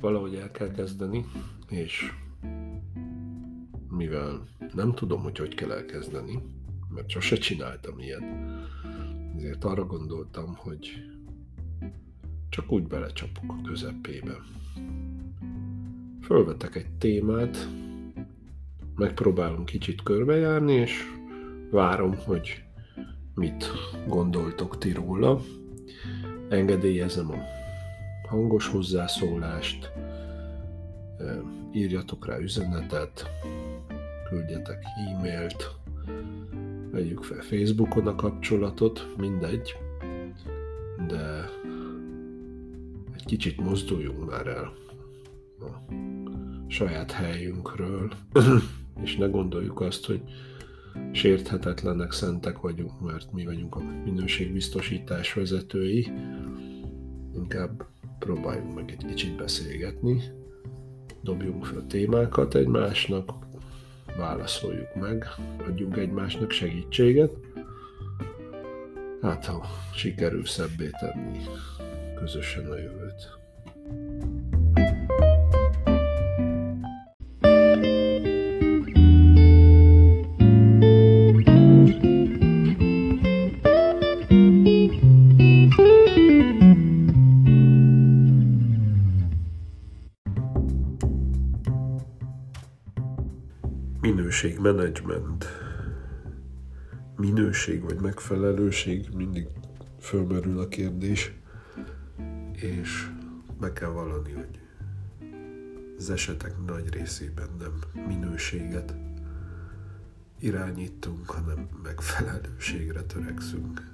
valahogy el kell kezdeni, és mivel nem tudom, hogy hogy kell elkezdeni, mert sose csináltam ilyet, ezért arra gondoltam, hogy csak úgy belecsapok a közepébe. Fölvetek egy témát, megpróbálom kicsit körbejárni, és várom, hogy mit gondoltok ti róla. Engedélyezem a hangos hozzászólást, írjatok rá üzenetet, küldjetek e-mailt, vegyük fel Facebookon a kapcsolatot, mindegy, de egy kicsit mozduljunk már el a saját helyünkről, és ne gondoljuk azt, hogy sérthetetlenek, szentek vagyunk, mert mi vagyunk a minőségbiztosítás vezetői. Inkább próbáljunk meg egy kicsit beszélgetni, dobjunk fel témákat egymásnak, válaszoljuk meg, adjunk egymásnak segítséget. Hát, ha sikerül szebbé tenni közösen a jövőt. Minőségmenedzsment. Minőség vagy megfelelőség, mindig fölmerül a kérdés, és meg kell vallani, hogy az esetek nagy részében nem minőséget irányítunk, hanem megfelelőségre törekszünk.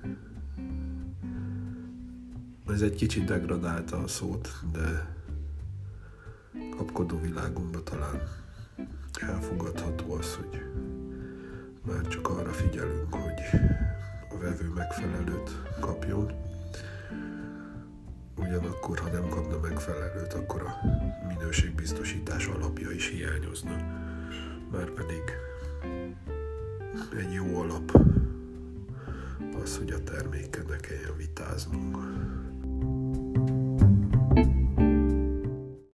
Ez egy kicsit degradálta a szót, de kapkodó világunkban talán elfogadható az, hogy már csak arra figyelünk, hogy a vevő megfelelőt kapjon. Ugyanakkor, ha nem kapna megfelelőt, akkor a minőségbiztosítás alapja is hiányozna. Már pedig egy jó alap az, hogy a terméken ne kelljen vitáznunk.